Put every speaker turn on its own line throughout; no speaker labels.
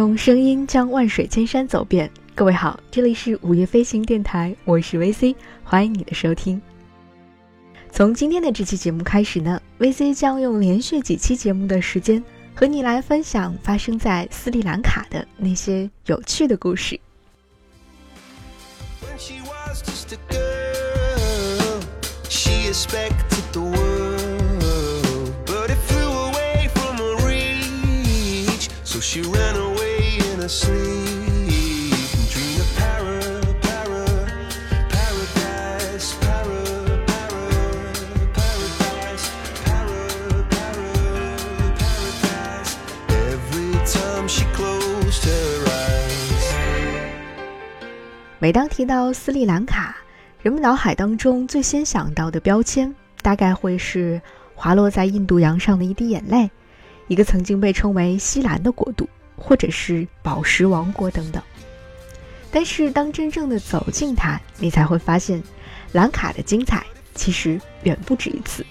用声音将万水千山走遍。各位好，这里是午夜飞行电台，我是 VC，欢迎你的收听。从今天的这期节目开始呢，VC 将用连续几期节目的时间，和你来分享发生在斯里兰卡的那些有趣的故事。每当提到斯里兰卡，人们脑海当中最先想到的标签，大概会是滑落在印度洋上的一滴眼泪，一个曾经被称为西兰的国度，或者是宝石王国等等。但是，当真正的走进它，你才会发现，兰卡的精彩其实远不止一次。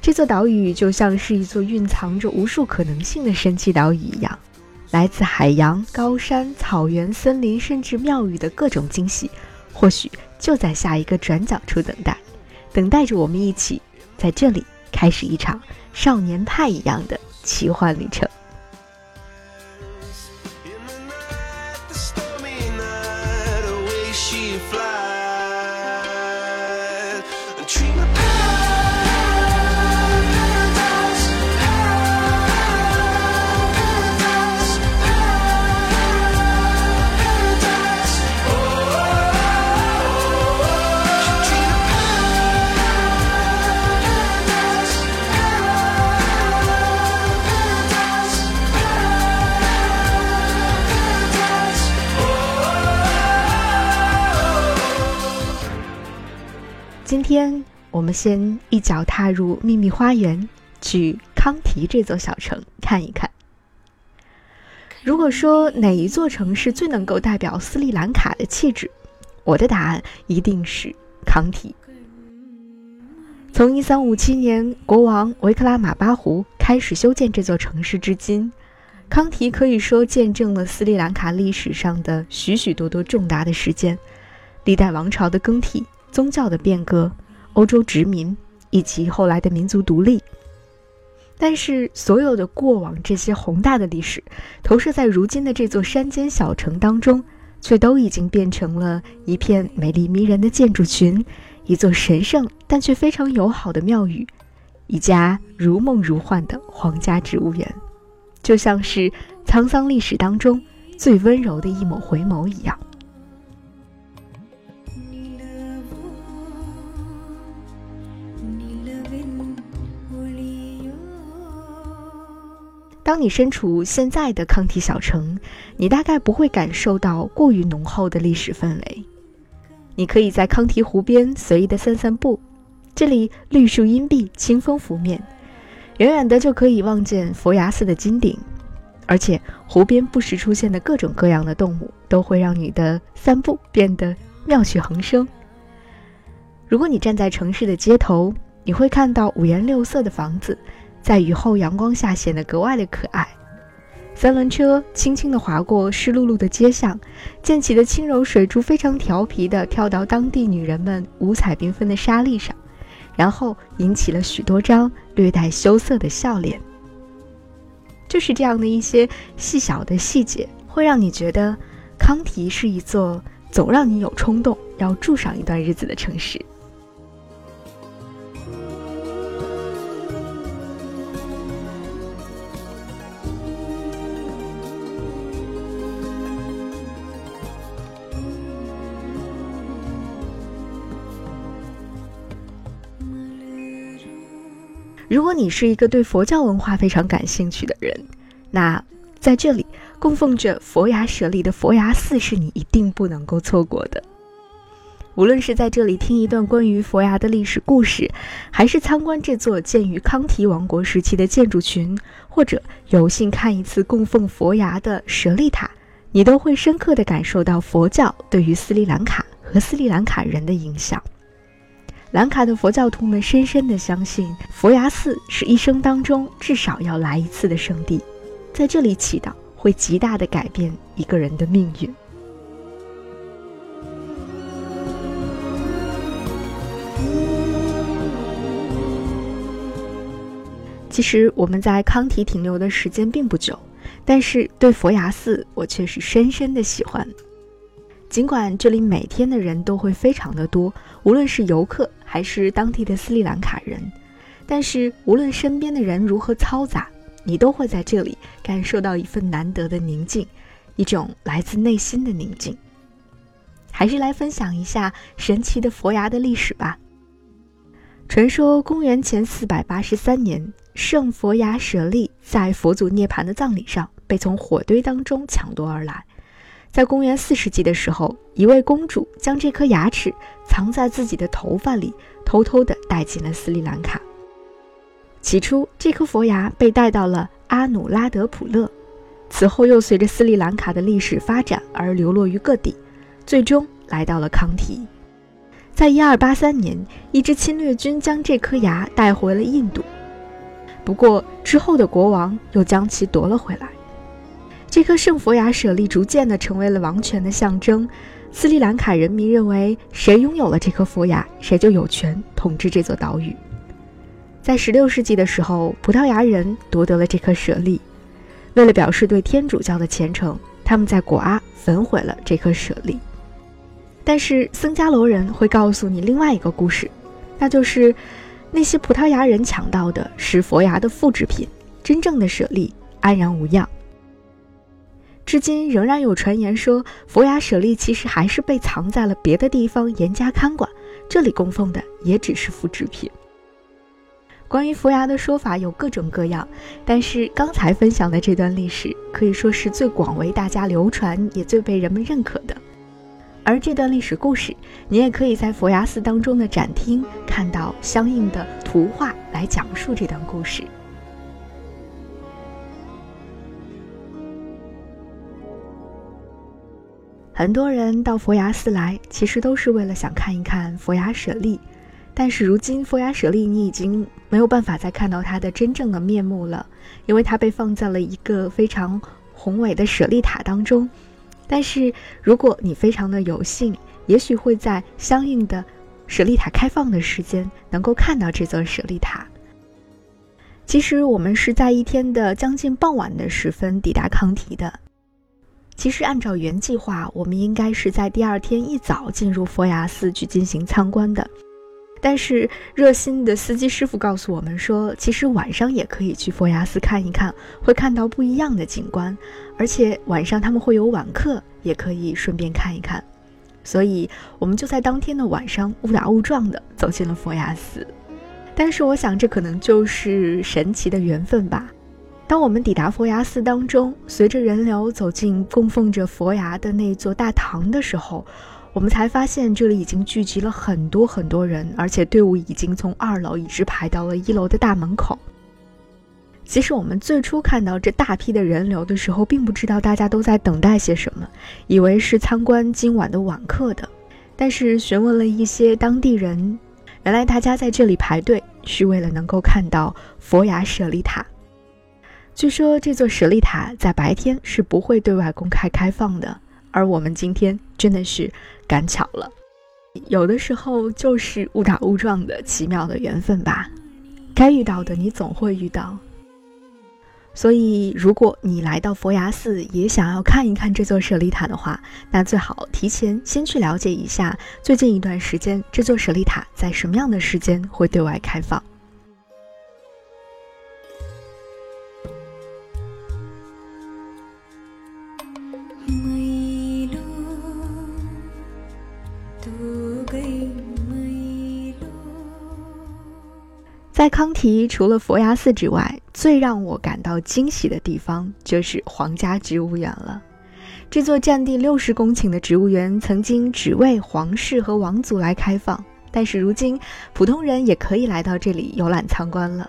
这座岛屿就像是一座蕴藏着无数可能性的神奇岛屿一样。来自海洋、高山、草原、森林，甚至庙宇的各种惊喜，或许就在下一个转角处等待，等待着我们一起在这里开始一场少年派一样的奇幻旅程。treat me 今天我们先一脚踏入秘密花园，去康提这座小城看一看。如果说哪一座城市最能够代表斯里兰卡的气质，我的答案一定是康提。从1357年国王维克拉马巴胡开始修建这座城市至今，康提可以说见证了斯里兰卡历史上的许许多多重大的事件，历代王朝的更替。宗教的变革、欧洲殖民以及后来的民族独立，但是所有的过往这些宏大的历史，投射在如今的这座山间小城当中，却都已经变成了一片美丽迷人的建筑群，一座神圣但却非常友好的庙宇，一家如梦如幻的皇家植物园，就像是沧桑历史当中最温柔的一抹回眸一样。当你身处现在的康提小城，你大概不会感受到过于浓厚的历史氛围。你可以在康提湖边随意的散散步，这里绿树荫蔽，清风拂面，远远的就可以望见佛牙寺的金顶。而且湖边不时出现的各种各样的动物，都会让你的散步变得妙趣横生。如果你站在城市的街头，你会看到五颜六色的房子。在雨后阳光下显得格外的可爱。三轮车轻轻地划过湿漉漉的街巷，溅起的轻柔水珠非常调皮地跳到当地女人们五彩缤纷的沙砾上，然后引起了许多张略带羞涩的笑脸。就是这样的一些细小的细节，会让你觉得康提是一座总让你有冲动要住上一段日子的城市。如果你是一个对佛教文化非常感兴趣的人，那在这里供奉着佛牙舍利的佛牙寺是你一定不能够错过的。无论是在这里听一段关于佛牙的历史故事，还是参观这座建于康提王国时期的建筑群，或者有幸看一次供奉佛牙的舍利塔，你都会深刻地感受到佛教对于斯里兰卡和斯里兰卡人的影响。兰卡的佛教徒们深深地相信，佛牙寺是一生当中至少要来一次的圣地，在这里祈祷会极大的改变一个人的命运。其实我们在康提停留的时间并不久，但是对佛牙寺我却是深深的喜欢。尽管这里每天的人都会非常的多，无论是游客还是当地的斯里兰卡人，但是无论身边的人如何嘈杂，你都会在这里感受到一份难得的宁静，一种来自内心的宁静。还是来分享一下神奇的佛牙的历史吧。传说公元前四百八十三年。圣佛牙舍利在佛祖涅槃的葬礼上被从火堆当中抢夺而来。在公元四世纪的时候，一位公主将这颗牙齿藏在自己的头发里，偷偷地带进了斯里兰卡。起初，这颗佛牙被带到了阿努拉德普勒，此后又随着斯里兰卡的历史发展而流落于各地，最终来到了康提。在一二八三年，一支侵略军将这颗牙带回了印度。不过之后的国王又将其夺了回来。这颗圣佛牙舍利逐渐地成为了王权的象征。斯里兰卡人民认为，谁拥有了这颗佛牙，谁就有权统治这座岛屿。在16世纪的时候，葡萄牙人夺得了这颗舍利。为了表示对天主教的虔诚，他们在果阿焚毁了这颗舍利。但是僧伽罗人会告诉你另外一个故事，那就是。那些葡萄牙人抢到的是佛牙的复制品，真正的舍利安然无恙。至今仍然有传言说，佛牙舍利其实还是被藏在了别的地方，严加看管。这里供奉的也只是复制品。关于佛牙的说法有各种各样，但是刚才分享的这段历史可以说是最广为大家流传，也最被人们认可的。而这段历史故事，你也可以在佛牙寺当中的展厅看到相应的图画来讲述这段故事。很多人到佛牙寺来，其实都是为了想看一看佛牙舍利，但是如今佛牙舍利你已经没有办法再看到它的真正的面目了，因为它被放在了一个非常宏伟的舍利塔当中。但是，如果你非常的有幸，也许会在相应的舍利塔开放的时间，能够看到这座舍利塔。其实我们是在一天的将近傍晚的时分抵达康提的。其实按照原计划，我们应该是在第二天一早进入佛牙寺去进行参观的。但是热心的司机师傅告诉我们说，其实晚上也可以去佛牙寺看一看，会看到不一样的景观，而且晚上他们会有晚课，也可以顺便看一看。所以我们就在当天的晚上误打误撞的走进了佛牙寺。但是我想，这可能就是神奇的缘分吧。当我们抵达佛牙寺当中，随着人流走进供奉着佛牙的那座大堂的时候。我们才发现，这里已经聚集了很多很多人，而且队伍已经从二楼一直排到了一楼的大门口。其实我们最初看到这大批的人流的时候，并不知道大家都在等待些什么，以为是参观今晚的晚课的。但是询问了一些当地人，原来大家在这里排队是为了能够看到佛牙舍利塔。据说这座舍利塔在白天是不会对外公开开放的。而我们今天真的是赶巧了，有的时候就是误打误撞的奇妙的缘分吧。该遇到的你总会遇到。所以，如果你来到佛牙寺也想要看一看这座舍利塔的话，那最好提前先去了解一下，最近一段时间这座舍利塔在什么样的时间会对外开放。康提，除了佛牙寺之外，最让我感到惊喜的地方就是皇家植物园了。这座占地六十公顷的植物园曾经只为皇室和王族来开放，但是如今普通人也可以来到这里游览参观了。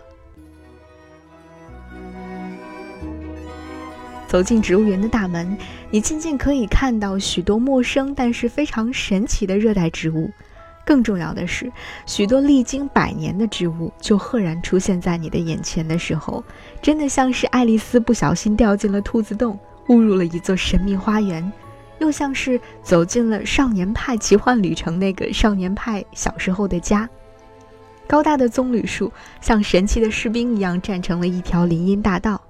走进植物园的大门，你渐渐可以看到许多陌生但是非常神奇的热带植物。更重要的是，许多历经百年的植物就赫然出现在你的眼前的时候，真的像是爱丽丝不小心掉进了兔子洞，误入了一座神秘花园，又像是走进了少年派奇幻旅程那个少年派小时候的家。高大的棕榈树像神奇的士兵一样站成了一条林荫大道，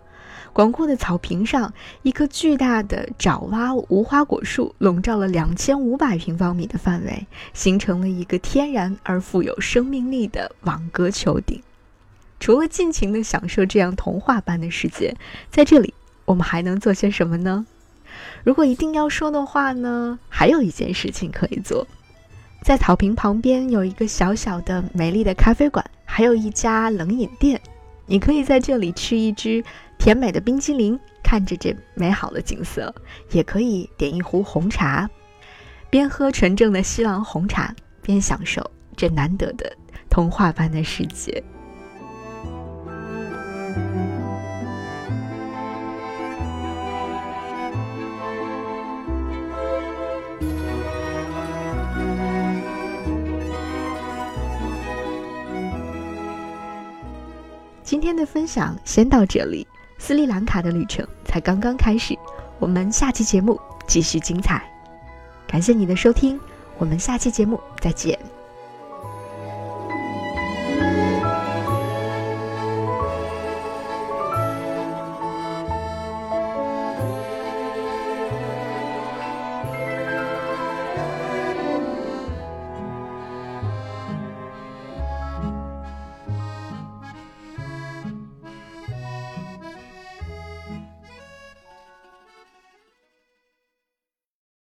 广阔的草坪上，一棵巨大的爪哇无花果树笼罩了两千五百平方米的范围，形成了一个天然而富有生命力的网格球顶。除了尽情地享受这样童话般的世界，在这里我们还能做些什么呢？如果一定要说的话呢，还有一件事情可以做。在草坪旁边有一个小小的、美丽的咖啡馆，还有一家冷饮店。你可以在这里吃一支甜美的冰激凌，看着这美好的景色；也可以点一壶红茶，边喝纯正的西兰红茶，边享受这难得的童话般的世界。今天的分享先到这里，斯里兰卡的旅程才刚刚开始，我们下期节目继续精彩。感谢你的收听，我们下期节目再见。